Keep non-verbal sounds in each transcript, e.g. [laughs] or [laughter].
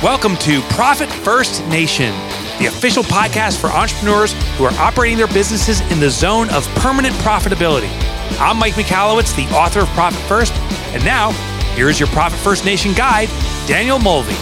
Welcome to Profit First Nation, the official podcast for entrepreneurs who are operating their businesses in the zone of permanent profitability. I'm Mike Michalowicz, the author of Profit First, and now here's your Profit First Nation guide, Danielle Mulvey.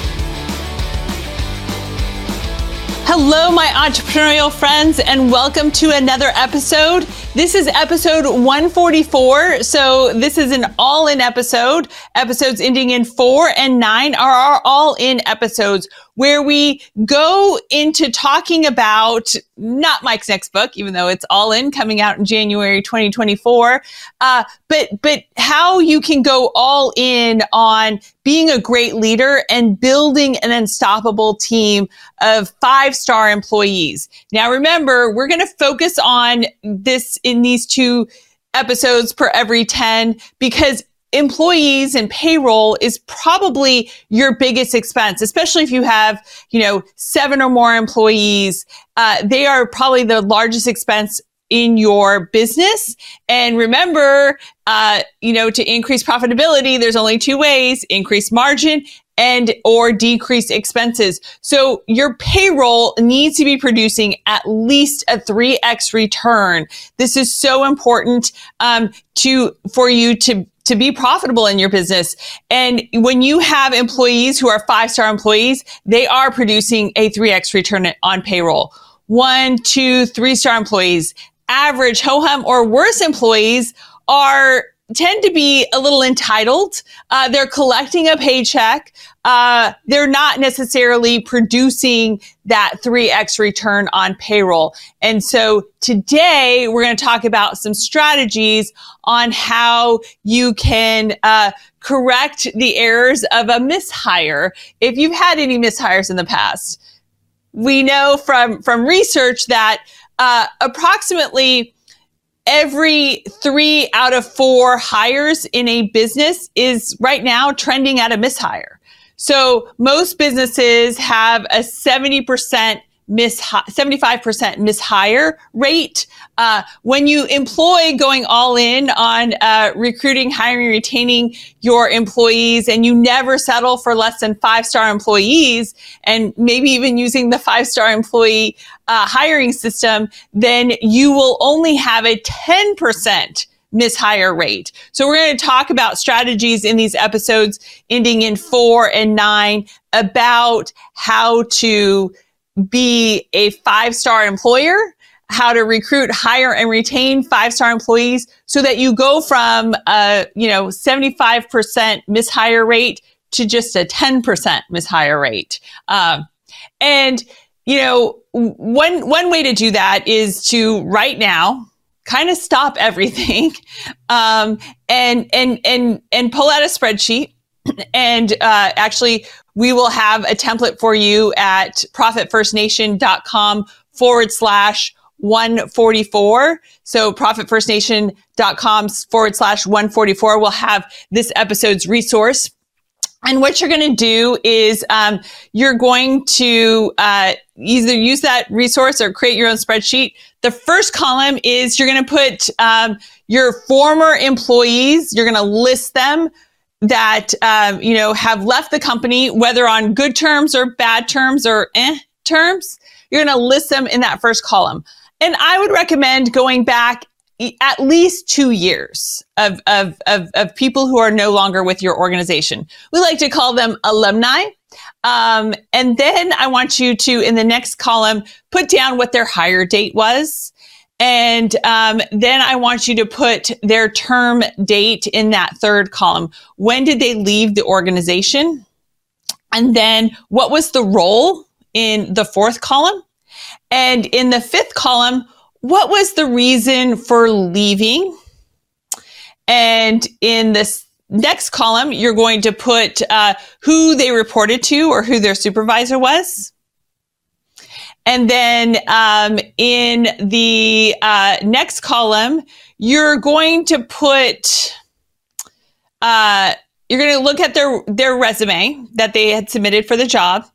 Hello, my entrepreneurial friends, and welcome to another episode. This is episode 144. So, this is an all in episode. Episodes ending in four and nine are our all in episodes where we go into talking about not Mike's next book, even though it's all in coming out in January 2024, uh, but but how you can go all in on being a great leader and building an unstoppable team of five star employees. Now, remember, we're going to focus on this in these two episodes per every 10 because employees and payroll is probably your biggest expense, especially if you have, you know, seven or more employees. Uh, they are probably the largest expense in your business. And remember, uh, you know, to increase profitability, there's only two ways, increase margin and or decrease expenses. So your payroll needs to be producing at least a 3x return. This is so important um, to for you to to be profitable in your business. And when you have employees who are five star employees, they are producing a 3x return on payroll. One, two, three star employees, average ho hum or worse employees are tend to be a little entitled. Uh, they're collecting a paycheck. Uh, they're not necessarily producing that 3x return on payroll. And so today we're going to talk about some strategies on how you can uh, correct the errors of a mishire if you've had any mishires in the past. We know from, from research that uh, approximately every three out of four hires in a business is right now trending at a mishire. So most businesses have a 70% miss 75% miss mishire rate. Uh, when you employ going all in on uh, recruiting, hiring, retaining your employees, and you never settle for less than five star employees, and maybe even using the five star employee uh, hiring system, then you will only have a 10% miss mishire rate. So we're going to talk about strategies in these episodes ending in four and nine about how to be a five star employer, how to recruit, hire, and retain five star employees so that you go from a, you know, 75% mishire rate to just a 10% mishire rate. Um, and, you know, one, one way to do that is to right now, kind of stop everything, [laughs] um, and, and, and, and pull out a spreadsheet [clears throat] and uh, actually we will have a template for you at profitfirstnation.com forward slash 144. So profitfirstnation.com forward slash 144 will have this episode's resource. And what you're going to do is um, you're going to uh, either use that resource or create your own spreadsheet. The first column is you're going to put um, your former employees. You're going to list them that um, you know have left the company, whether on good terms or bad terms or eh terms. You're going to list them in that first column, and I would recommend going back at least two years of, of, of, of people who are no longer with your organization. We like to call them alumni. Um, and then I want you to, in the next column, put down what their hire date was. And um, then I want you to put their term date in that third column. When did they leave the organization? And then what was the role in the fourth column? And in the fifth column, what was the reason for leaving? And in this next column, you're going to put uh, who they reported to or who their supervisor was. And then um, in the uh, next column, you're going to put, uh, you're going to look at their their resume that they had submitted for the job,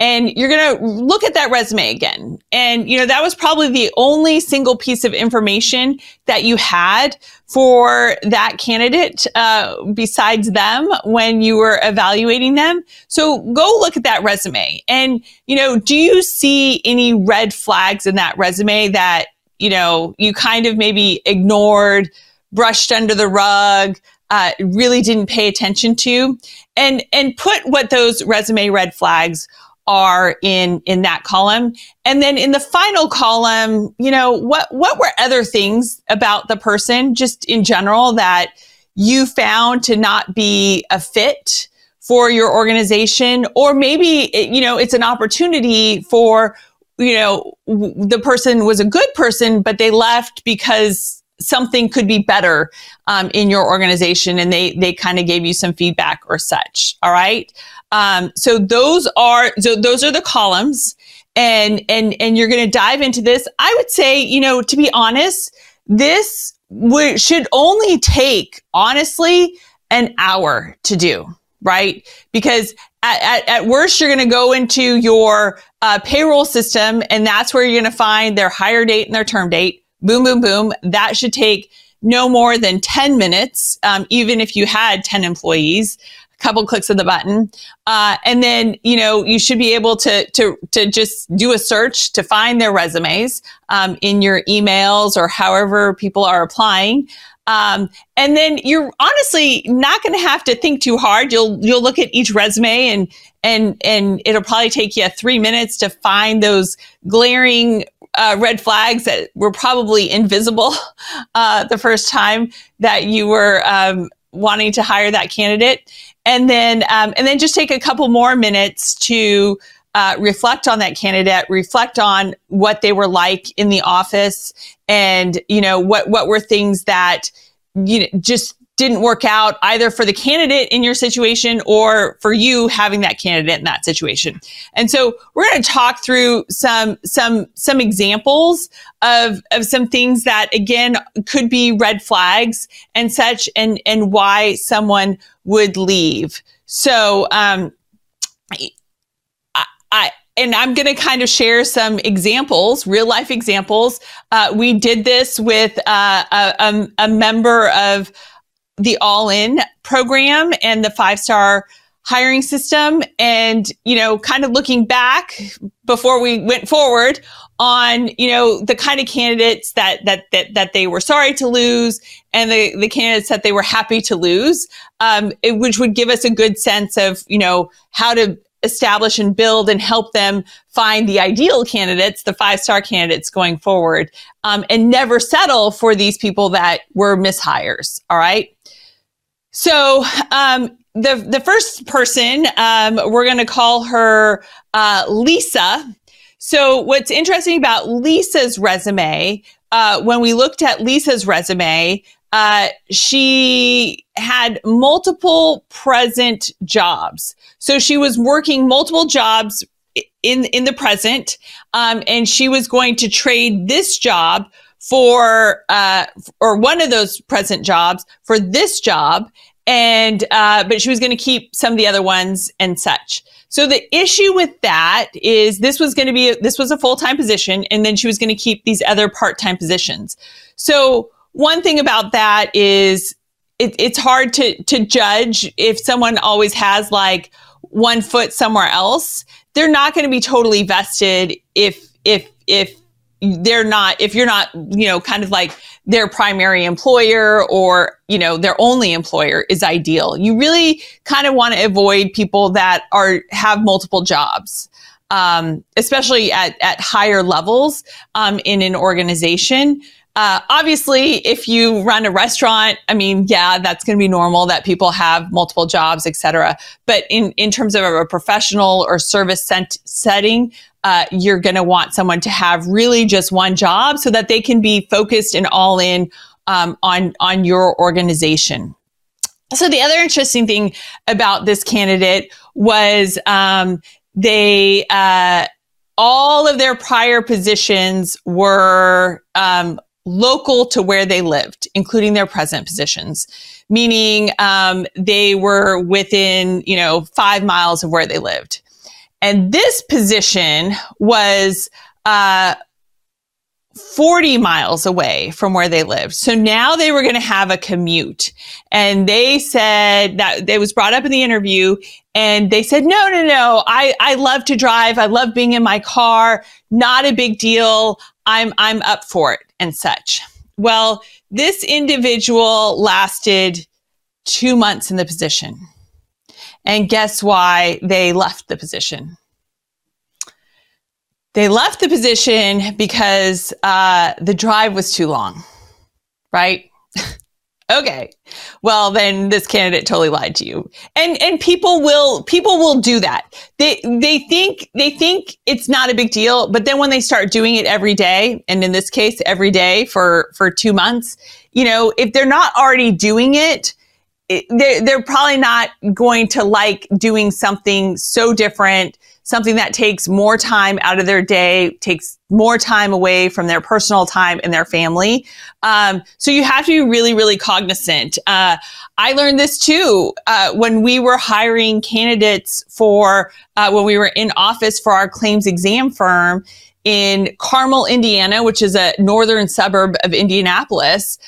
and you're going to look at that resume again. And, you know, that was probably the only single piece of information that you had for that candidate, uh, besides them when you were evaluating them. So go look at that resume and, you know, do you see any red flags in that resume that, you know, you kind of maybe ignored, brushed under the rug, uh, really didn't pay attention to and and put what those resume red flags are in in that column. And then in the final column you know what what were other things about the person just in general that you found to not be a fit for your organization? Or maybe you know it's an opportunity for you know the person was a good person but they left because something could be better um, in your organization and they they kind of gave you some feedback or such. All right um, so those are so those are the columns and and and you're going to dive into this i would say you know to be honest this w- should only take honestly an hour to do right because at, at, at worst you're going to go into your uh, payroll system and that's where you're going to find their hire date and their term date boom, boom, boom. That should take no more than 10 minutes, um, even if you had 10 employees. Couple clicks of the button, uh, and then you know you should be able to to to just do a search to find their resumes um, in your emails or however people are applying. Um, and then you're honestly not going to have to think too hard. You'll you'll look at each resume and and and it'll probably take you three minutes to find those glaring uh, red flags that were probably invisible [laughs] uh, the first time that you were um, wanting to hire that candidate, and then um, and then just take a couple more minutes to uh, reflect on that candidate, reflect on what they were like in the office, and you know what what were things that you know just didn't work out either for the candidate in your situation or for you having that candidate in that situation. And so we're going to talk through some some some examples of of some things that again could be red flags and such and and why someone would leave. So um I, I and I'm going to kind of share some examples, real life examples. Uh, we did this with uh, a, a, member of the all in program and the five star hiring system and you know kind of looking back before we went forward on you know the kind of candidates that that that, that they were sorry to lose and the the candidates that they were happy to lose um, it, which would give us a good sense of you know how to establish and build and help them find the ideal candidates, the five star candidates going forward, um, and never settle for these people that were mishires. All right. So, um, the, the first person, um, we're going to call her, uh, Lisa. So what's interesting about Lisa's resume, uh, when we looked at Lisa's resume, uh, she had multiple present jobs. So she was working multiple jobs in in the present, um, and she was going to trade this job for uh, or one of those present jobs for this job, and uh, but she was going to keep some of the other ones and such. So the issue with that is this was going to be this was a full time position, and then she was going to keep these other part time positions. So one thing about that is it, it's hard to to judge if someone always has like one foot somewhere else. They're not going to be totally vested if if if they're not if you're not you know kind of like their primary employer or you know their only employer is ideal you really kind of want to avoid people that are have multiple jobs um, especially at, at higher levels um, in an organization uh, obviously, if you run a restaurant, I mean, yeah, that's going to be normal that people have multiple jobs, etc. But in in terms of a professional or service sent setting, uh, you're going to want someone to have really just one job so that they can be focused and all in um, on on your organization. So the other interesting thing about this candidate was um, they. Uh, all of their prior positions were um, local to where they lived, including their present positions, meaning um, they were within, you know, five miles of where they lived. And this position was, uh, 40 miles away from where they lived. So now they were going to have a commute. And they said that it was brought up in the interview and they said, no, no, no. I, I love to drive. I love being in my car. Not a big deal. I'm, I'm up for it and such. Well, this individual lasted two months in the position. And guess why they left the position? They left the position because uh, the drive was too long, right? [laughs] okay. Well, then this candidate totally lied to you. And and people will people will do that. They they think they think it's not a big deal, but then when they start doing it every day, and in this case every day for for 2 months, you know, if they're not already doing it, they're, they're probably not going to like doing something so different something that takes more time out of their day, takes more time away from their personal time and their family. Um, so you have to be really, really cognizant. Uh, I learned this too uh, when we were hiring candidates for uh, when we were in office for our claims exam firm in Carmel, Indiana, which is a northern suburb of Indianapolis.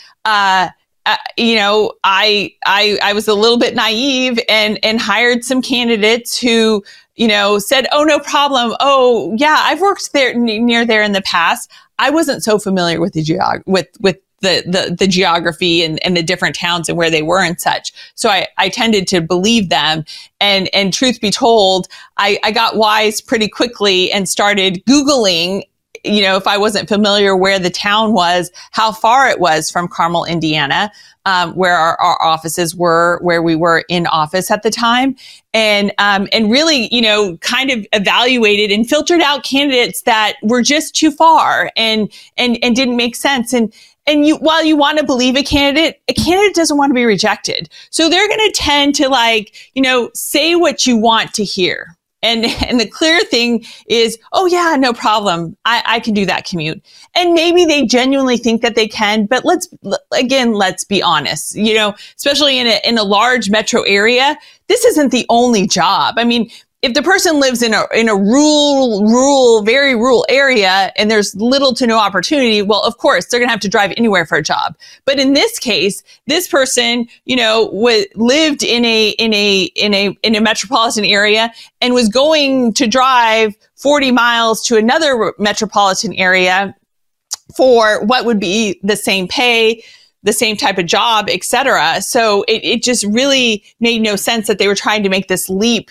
Uh, you know, I, I, I was a little bit naive and, and hired some candidates who you know, said, "Oh, no problem. Oh, yeah, I've worked there n- near there in the past." I wasn't so familiar with the geog with with the, the, the geography and, and the different towns and where they were and such. So I, I tended to believe them. And, and truth be told, I, I got wise pretty quickly and started Googling you know, if I wasn't familiar where the town was, how far it was from Carmel, Indiana, um, where our, our, offices were, where we were in office at the time, and um, and really, you know, kind of evaluated and filtered out candidates that were just too far and and and didn't make sense. And and you, while you want to believe a candidate, a candidate doesn't want to be rejected. So they're going to tend to like, you know, say what you want to hear. And, [laughs] and the clear thing is, oh yeah, no problem. I, I can do that commute. And maybe they genuinely think that they can, but let's, again, let's be honest, you know, especially in a, in a large metro area, this isn't the only job. I mean, if the person lives in a in a rural rural very rural area and there's little to no opportunity well of course they're going to have to drive anywhere for a job but in this case this person you know w- lived in a in a in a in a metropolitan area and was going to drive 40 miles to another metropolitan area for what would be the same pay the same type of job, etc. So it, it just really made no sense that they were trying to make this leap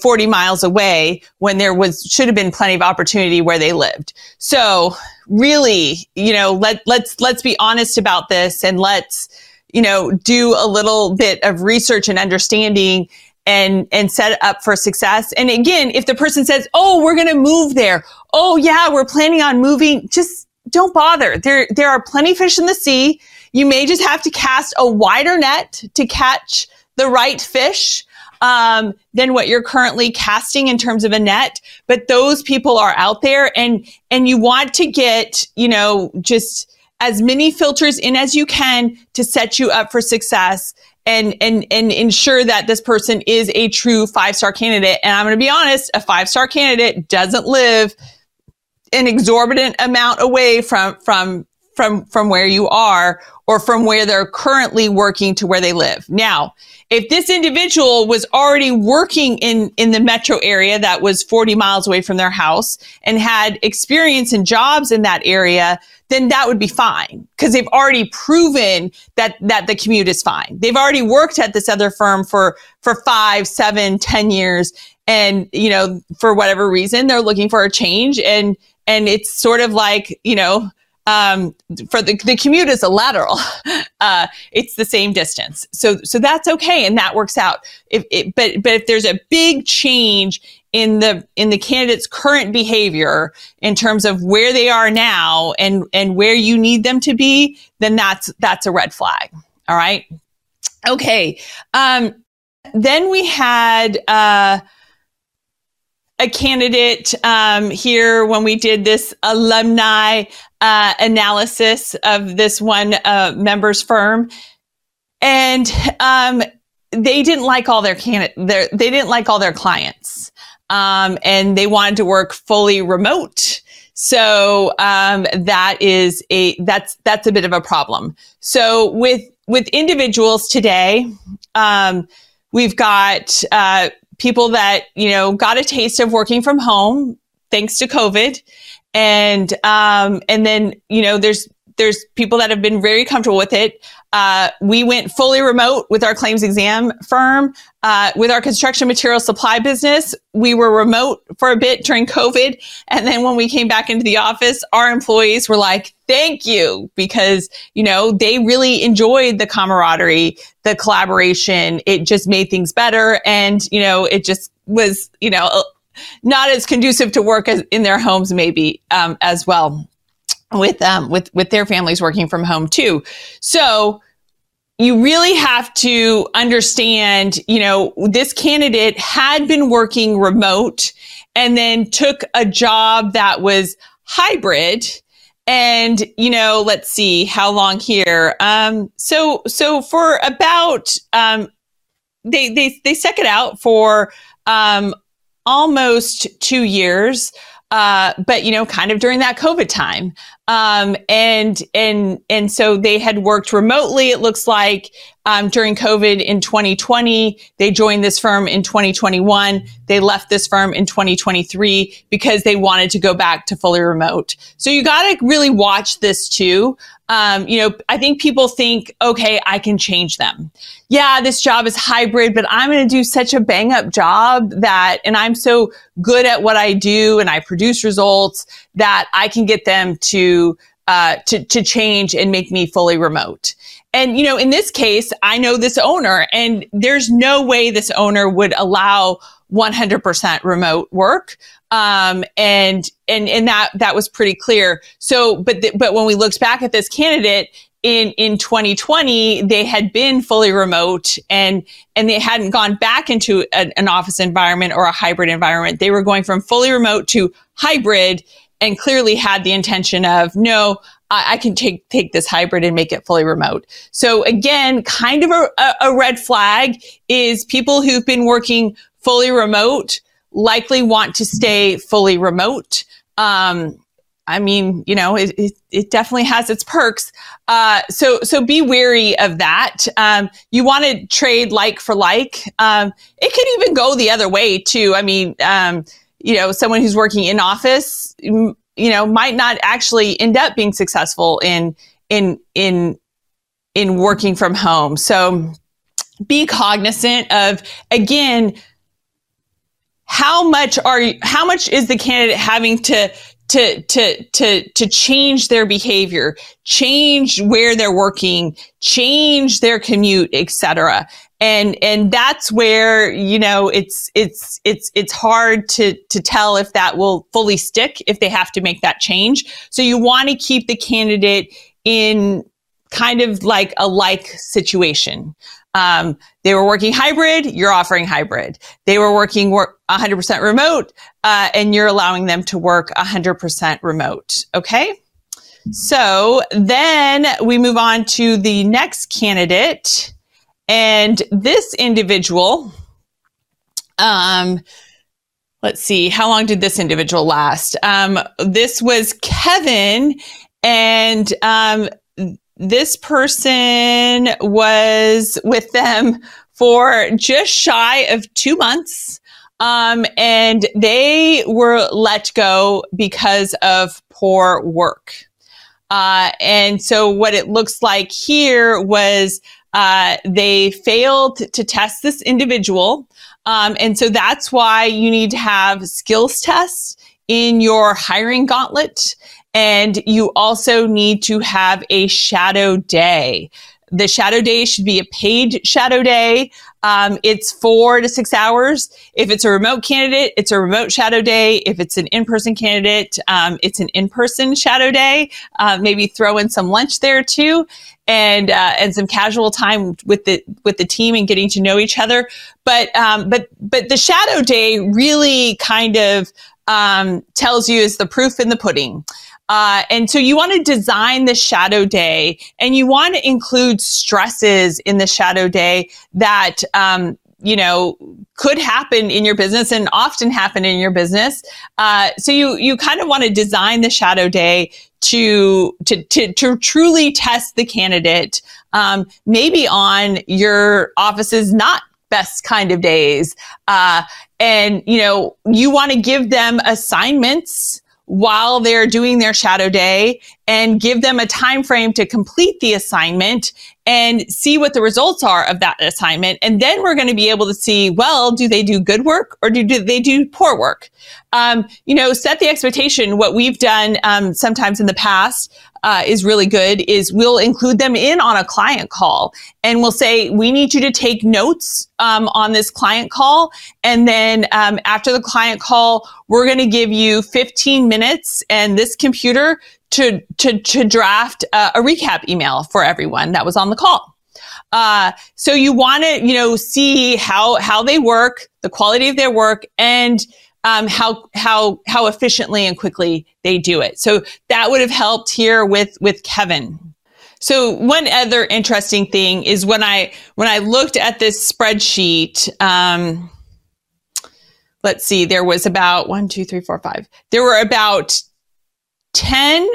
40 miles away when there was should have been plenty of opportunity where they lived. So really, you know, let let's let's be honest about this and let's you know do a little bit of research and understanding and and set up for success. And again, if the person says, "Oh, we're going to move there." "Oh, yeah, we're planning on moving." Just don't bother. There there are plenty fish in the sea. You may just have to cast a wider net to catch the right fish um, than what you're currently casting in terms of a net. But those people are out there and, and you want to get, you know, just as many filters in as you can to set you up for success and, and, and ensure that this person is a true five star candidate. And I'm going to be honest, a five star candidate doesn't live an exorbitant amount away from, from, from, from where you are or from where they're currently working to where they live. Now, if this individual was already working in, in the metro area that was 40 miles away from their house and had experience and jobs in that area, then that would be fine because they've already proven that, that the commute is fine. They've already worked at this other firm for, for five, seven, ten years. And, you know, for whatever reason, they're looking for a change and, and it's sort of like, you know, um, for the, the commute is a lateral. [laughs] Uh, it's the same distance. So, so that's okay. And that works out. If it, but, but if there's a big change in the, in the candidate's current behavior in terms of where they are now and, and where you need them to be, then that's, that's a red flag. All right. Okay. Um, then we had, uh, a candidate um, here when we did this alumni uh, analysis of this one uh, member's firm, and um, they didn't like all their candidate. Their, they didn't like all their clients. um, and they wanted to work fully remote. So um, that is a that's that's a bit of a problem. So with with individuals today, um, we've got uh, people that you know got a taste of working from home thanks to COVID, and um, and then you know there's there's people that have been very comfortable with it. Uh, we went fully remote with our claims exam firm. Uh, with our construction material supply business, we were remote for a bit during COVID. And then when we came back into the office, our employees were like, thank you, because, you know, they really enjoyed the camaraderie, the collaboration. It just made things better. And, you know, it just was, you know, not as conducive to work as in their homes, maybe um, as well with um with with their families working from home too. So you really have to understand, you know, this candidate had been working remote and then took a job that was hybrid and you know let's see how long here um so so for about um they they they stuck it out for um almost 2 years uh, but you know, kind of during that COVID time. Um, and and and so they had worked remotely. It looks like um, during COVID in 2020, they joined this firm in 2021. They left this firm in 2023 because they wanted to go back to fully remote. So you got to really watch this too. Um, you know, I think people think, okay, I can change them. Yeah, this job is hybrid, but I'm going to do such a bang up job that, and I'm so good at what I do and I produce results that I can get them to, uh, to, to change and make me fully remote. And, you know, in this case, I know this owner and there's no way this owner would allow 100% remote work. Um, and, and, and that, that was pretty clear. So, but, th- but when we looked back at this candidate, in in 2020 they had been fully remote and and they hadn't gone back into an office environment or a hybrid environment they were going from fully remote to hybrid and clearly had the intention of no I, I can take take this hybrid and make it fully remote so again kind of a, a red flag is people who've been working fully remote likely want to stay fully remote. Um, I mean, you know, it, it, it, definitely has its perks. Uh, so, so be wary of that. Um, you want to trade like for like. Um, it could even go the other way too. I mean, um, you know, someone who's working in office, you know, might not actually end up being successful in, in, in, in working from home. So be cognizant of, again, how much are you, how much is the candidate having to to to to to change their behavior, change where they're working, change their commute, etc. And and that's where you know it's it's it's it's hard to to tell if that will fully stick if they have to make that change. So you want to keep the candidate in kind of like a like situation. Um, they were working hybrid, you're offering hybrid. They were working work 100% remote, uh, and you're allowing them to work 100% remote. Okay. So then we move on to the next candidate. And this individual, um, let's see, how long did this individual last? Um, this was Kevin, and um, this person was with them for just shy of two months. Um, and they were let go because of poor work. Uh, and so what it looks like here was uh, they failed to test this individual. Um, and so that's why you need to have skills tests in your hiring gauntlet. And you also need to have a shadow day. The shadow day should be a paid shadow day. Um, it's four to six hours. If it's a remote candidate, it's a remote shadow day. If it's an in-person candidate, um, it's an in-person shadow day. Uh, maybe throw in some lunch there too, and uh, and some casual time with the with the team and getting to know each other. But um, but but the shadow day really kind of um, tells you is the proof in the pudding. Uh, and so you want to design the shadow day and you want to include stresses in the shadow day that, um, you know, could happen in your business and often happen in your business. Uh, so you, you kind of want to design the shadow day to, to, to, to truly test the candidate, um, maybe on your office's not best kind of days. Uh, and, you know, you want to give them assignments while they're doing their shadow day and give them a time frame to complete the assignment and see what the results are of that assignment. And then we're going to be able to see well do they do good work or do, do they do poor work? Um, you know set the expectation what we've done um, sometimes in the past uh, is really good is we'll include them in on a client call and we'll say we need you to take notes um, on this client call. And then um, after the client call we're going to give you 15 minutes and this computer to to to draft a, a recap email for everyone that was on the call. Uh, so you want to you know see how how they work the quality of their work and um, how how how efficiently and quickly they do it. So that would have helped here with with Kevin. So one other interesting thing is when I when I looked at this spreadsheet. Um, let's see, there was about one, two, three, four, five. There were about ten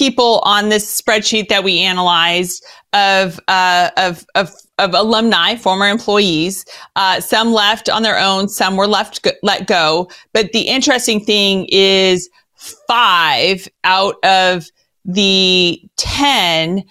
people on this spreadsheet that we analyzed of uh, of of of alumni, former employees. Uh, some left on their own, some were left go- let go. But the interesting thing is, five out of the ten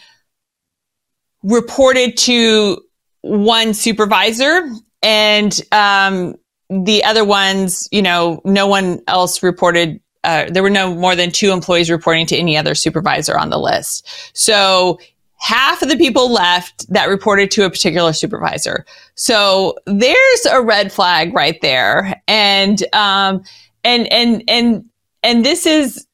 reported to one supervisor, and um, the other ones, you know, no one else reported uh, there were no more than two employees reporting to any other supervisor on the list. So half of the people left that reported to a particular supervisor. So there's a red flag right there. And, um, and, and, and, and this is,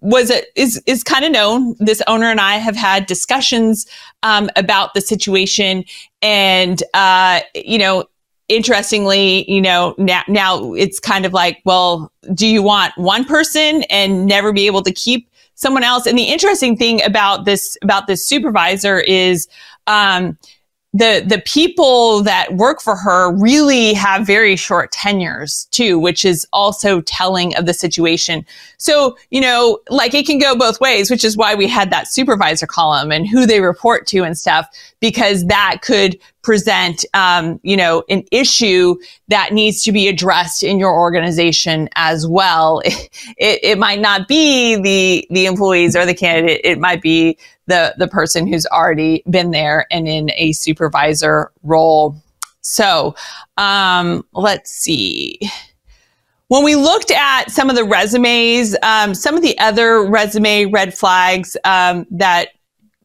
was it is is kind of known. This owner and I have had discussions um, about the situation, and uh, you know, interestingly, you know, now, now it's kind of like, well, do you want one person and never be able to keep someone else. And the interesting thing about this, about this supervisor is, um, the the people that work for her really have very short tenures too, which is also telling of the situation. So, you know, like it can go both ways, which is why we had that supervisor column and who they report to and stuff, because that could present, um, you know, an issue that needs to be addressed in your organization as well. [laughs] It, it, might not be the the employees or the candidate; it might be the the person who's already been there and in a supervisor role. So, um, let's see. When we looked at some of the resumes, um, some of the other resume red flags um, that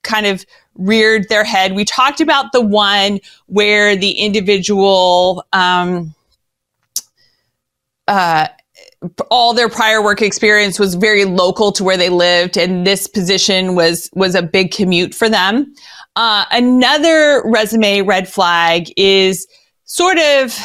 kind of reared their head. We talked about the one where the individual um, uh, all their prior work experience was very local to where they lived, and this position was was a big commute for them. Uh, another resume red flag is sort of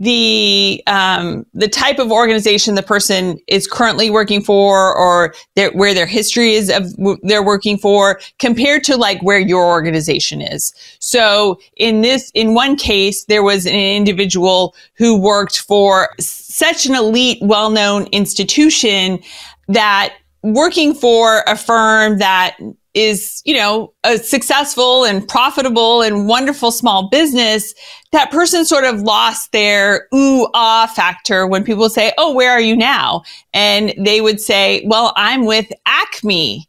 the um, the type of organization the person is currently working for or their, where their history is of they're working for compared to like where your organization is so in this in one case there was an individual who worked for such an elite well-known institution that working for a firm that is, you know, a successful and profitable and wonderful small business, that person sort of lost their ooh ah factor when people say, Oh, where are you now? And they would say, Well, I'm with Acme.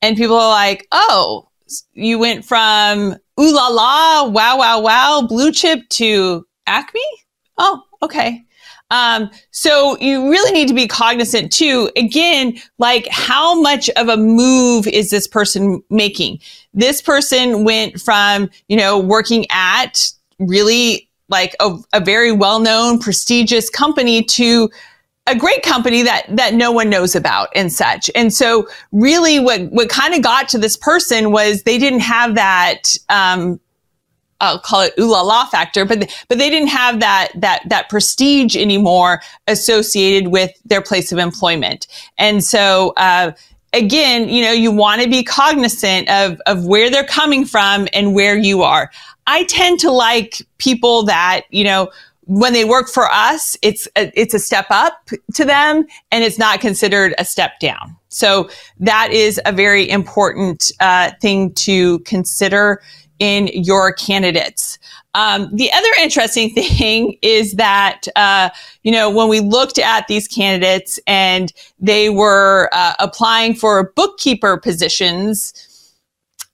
And people are like, Oh, you went from ooh la la, wow, wow, wow, blue chip to Acme? Oh, okay. Um, so you really need to be cognizant too. Again, like how much of a move is this person making? This person went from, you know, working at really like a, a very well-known, prestigious company to a great company that that no one knows about and such. And so really what what kind of got to this person was they didn't have that um, I'll call it ooh la la factor, but but they didn't have that that that prestige anymore associated with their place of employment, and so. Uh, again, you know, you want to be cognizant of, of where they're coming from and where you are. I tend to like people that, you know, when they work for us, it's a, it's a step up to them and it's not considered a step down. So that is a very important uh, thing to consider in your candidates. Um, the other interesting [laughs] thing is that, uh, you know, when we looked at these candidates and they were uh, applying for bookkeeper positions,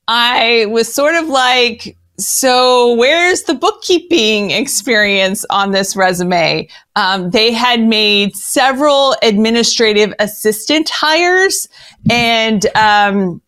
I was sort of like, so where's the bookkeeping experience on this resume? Um, they had made several administrative assistant hires and, um,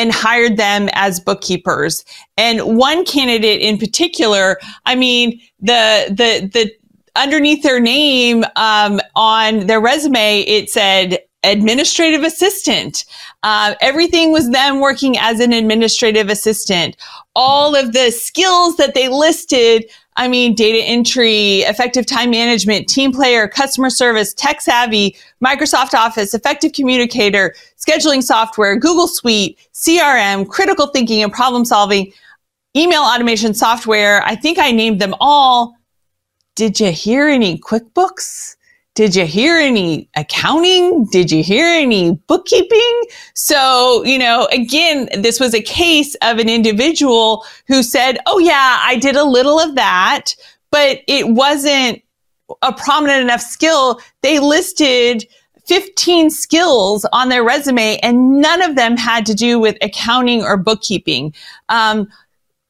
and hired them as bookkeepers. And one candidate in particular, I mean, the, the, the, underneath their name, um, on their resume, it said administrative assistant. Uh, everything was them working as an administrative assistant. All of the skills that they listed I mean, data entry, effective time management, team player, customer service, tech savvy, Microsoft Office, effective communicator, scheduling software, Google Suite, CRM, critical thinking and problem solving, email automation software. I think I named them all. Did you hear any QuickBooks? Did you hear any accounting? Did you hear any bookkeeping? So, you know, again, this was a case of an individual who said, Oh yeah, I did a little of that, but it wasn't a prominent enough skill. They listed 15 skills on their resume and none of them had to do with accounting or bookkeeping. Um,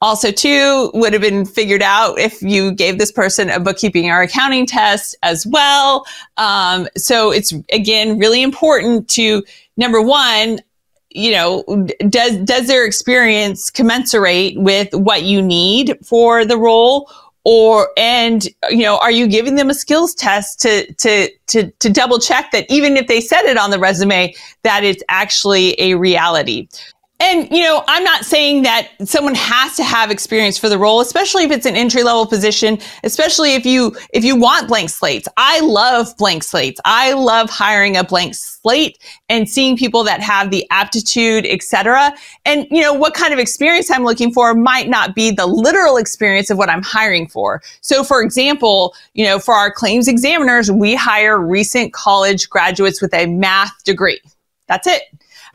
also, too, would have been figured out if you gave this person a bookkeeping or accounting test as well. Um, so it's again really important to number one, you know, does does their experience commensurate with what you need for the role? Or and you know, are you giving them a skills test to to to to double check that even if they said it on the resume, that it's actually a reality? And, you know, I'm not saying that someone has to have experience for the role, especially if it's an entry level position, especially if you, if you want blank slates. I love blank slates. I love hiring a blank slate and seeing people that have the aptitude, etc. And, you know, what kind of experience I'm looking for might not be the literal experience of what I'm hiring for. So, for example, you know, for our claims examiners, we hire recent college graduates with a math degree. That's it.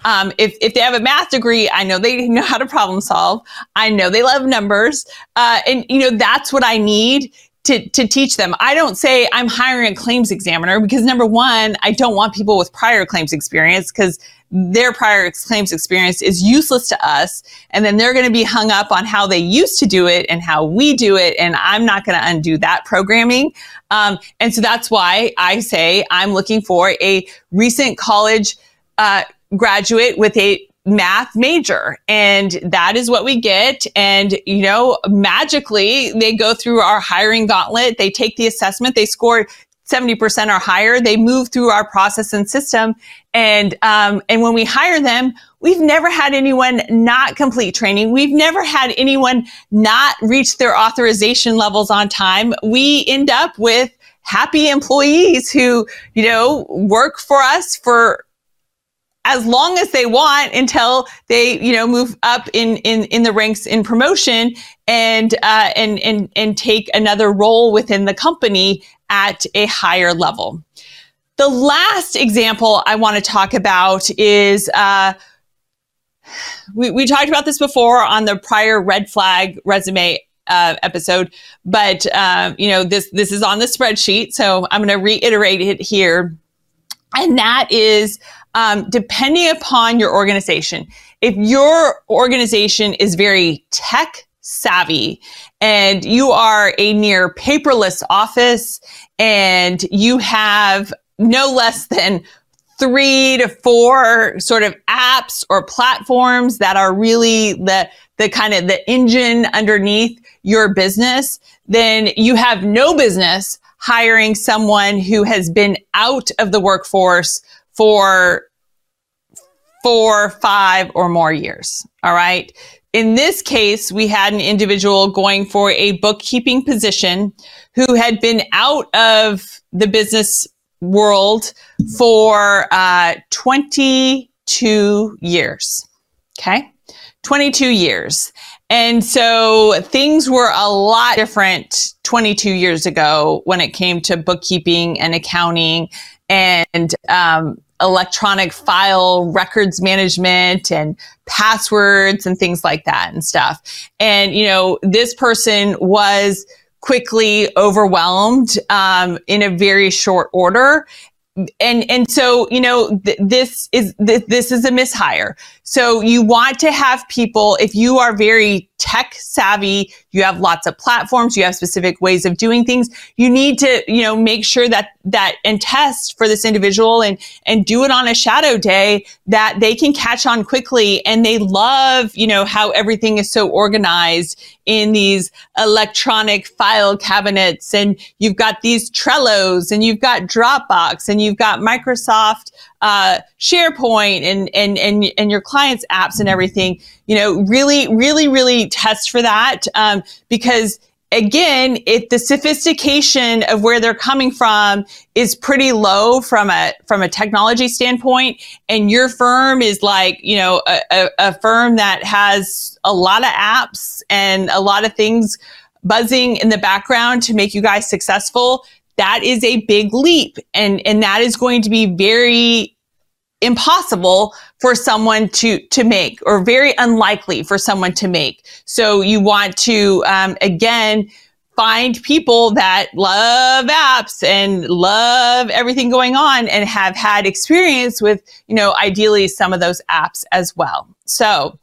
Um, if, if they have a math degree, I know they [laughs] know how to problem solve. I know they love numbers. Uh, and, you know, that's what I need to, to teach them. I don't say I'm hiring a claims examiner because number one, I don't want people with prior claims experience because their prior claims experience is useless to us. And then they're going to be hung up on how they used to do it and how we do it. And I'm not going to undo that programming. Um, and so that's why I say I'm looking for a recent college uh, graduate with a math major. And that is what we get. And you know magically they go through our hiring gauntlet. They take the assessment. They score 70% or higher. They move through our process and system. And um, and when we hire them we've never had anyone not complete training. We've never had anyone not reach their authorization levels on time. We end up with happy employees who you know work for us for as long as they want until they, you know, move up in in in the ranks in promotion and uh, and and and take another role within the company at a higher level. The last example I want to talk about is. Uh, we, we talked about this before on the prior red flag resume uh, episode, but um, you know this this is on the spreadsheet, so I'm going to reiterate it here, and that is um, depending upon your organization, if your organization is very tech savvy and you are a near paperless office and you have no less than three to four sort of apps or platforms that are really the the kind of the engine underneath your business, then you have no business hiring someone who has been out of the workforce for four, five, or more years. All right. In this case, we had an individual going for a bookkeeping position who had been out of the business world for uh, 22 years. Okay. 22 years. And so things were a lot different 22 years ago when it came to bookkeeping and accounting and um, electronic file records management and passwords and things like that and stuff. And, you know, this person was quickly overwhelmed um, in a very short order and and so you know th- this is th- this is a mishire so you want to have people if you are very tech savvy you have lots of platforms you have specific ways of doing things you need to you know make sure that that and test for this individual and and do it on a shadow day that they can catch on quickly and they love you know how everything is so organized in these electronic file cabinets. And you've got these Trellos and you've got Dropbox and you've got Microsoft uh, SharePoint and, and, and, and your clients apps and everything, you know, really, really, really test for that. Um, because again, if the sophistication of where they're coming from is pretty low from a from a technology standpoint, and your firm is like you know a, a, a firm that has a lot of apps and a lot of things buzzing in the background to make you guys successful, that is a big leap, and and that is going to be very impossible for someone to to make or very unlikely for someone to make. So you want to um, again find people that love apps and love everything going on and have had experience with you know ideally some of those apps as well. So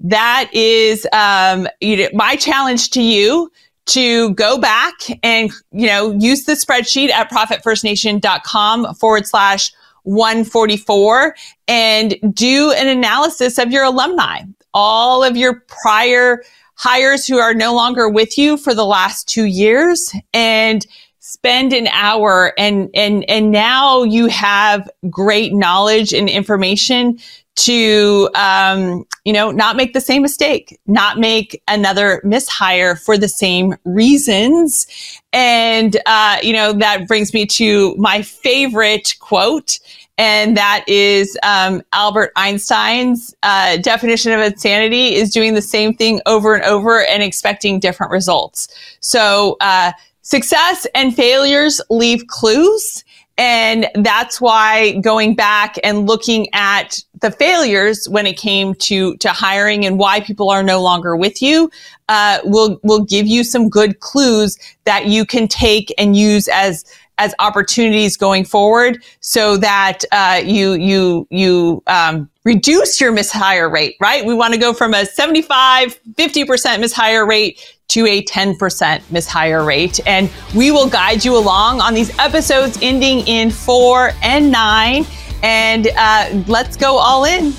that is um, you know, my challenge to you to go back and you know use the spreadsheet at profitfirstnation.com forward slash 144 and do an analysis of your alumni, all of your prior hires who are no longer with you for the last two years and spend an hour and and and now you have great knowledge and information to um, you know not make the same mistake not make another mishire for the same reasons. And uh, you know that brings me to my favorite quote and that is um, albert einstein's uh, definition of insanity is doing the same thing over and over and expecting different results. So uh, success and failures leave clues and that's why going back and looking at the failures when it came to, to hiring and why people are no longer with you, uh, will, will give you some good clues that you can take and use as, as opportunities going forward so that, uh, you, you, you, um, reduce your mishire rate, right? We want to go from a 75, 50% mishire rate to a 10% mishire rate. And we will guide you along on these episodes ending in four and nine. And uh, let's go all in.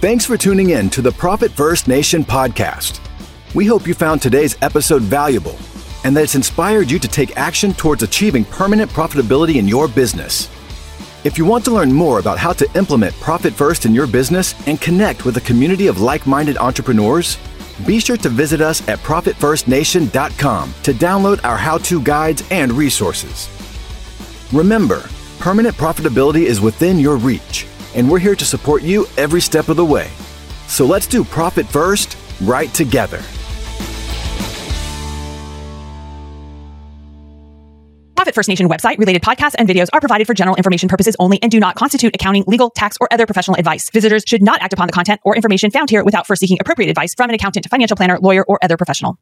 Thanks for tuning in to the Profit First Nation podcast. We hope you found today's episode valuable and that it's inspired you to take action towards achieving permanent profitability in your business. If you want to learn more about how to implement Profit First in your business and connect with a community of like minded entrepreneurs, be sure to visit us at ProfitFirstNation.com to download our how to guides and resources. Remember, permanent profitability is within your reach, and we're here to support you every step of the way. So let's do Profit First right together. Profit First Nation website related podcasts and videos are provided for general information purposes only and do not constitute accounting, legal, tax, or other professional advice. Visitors should not act upon the content or information found here without first seeking appropriate advice from an accountant, financial planner, lawyer, or other professional.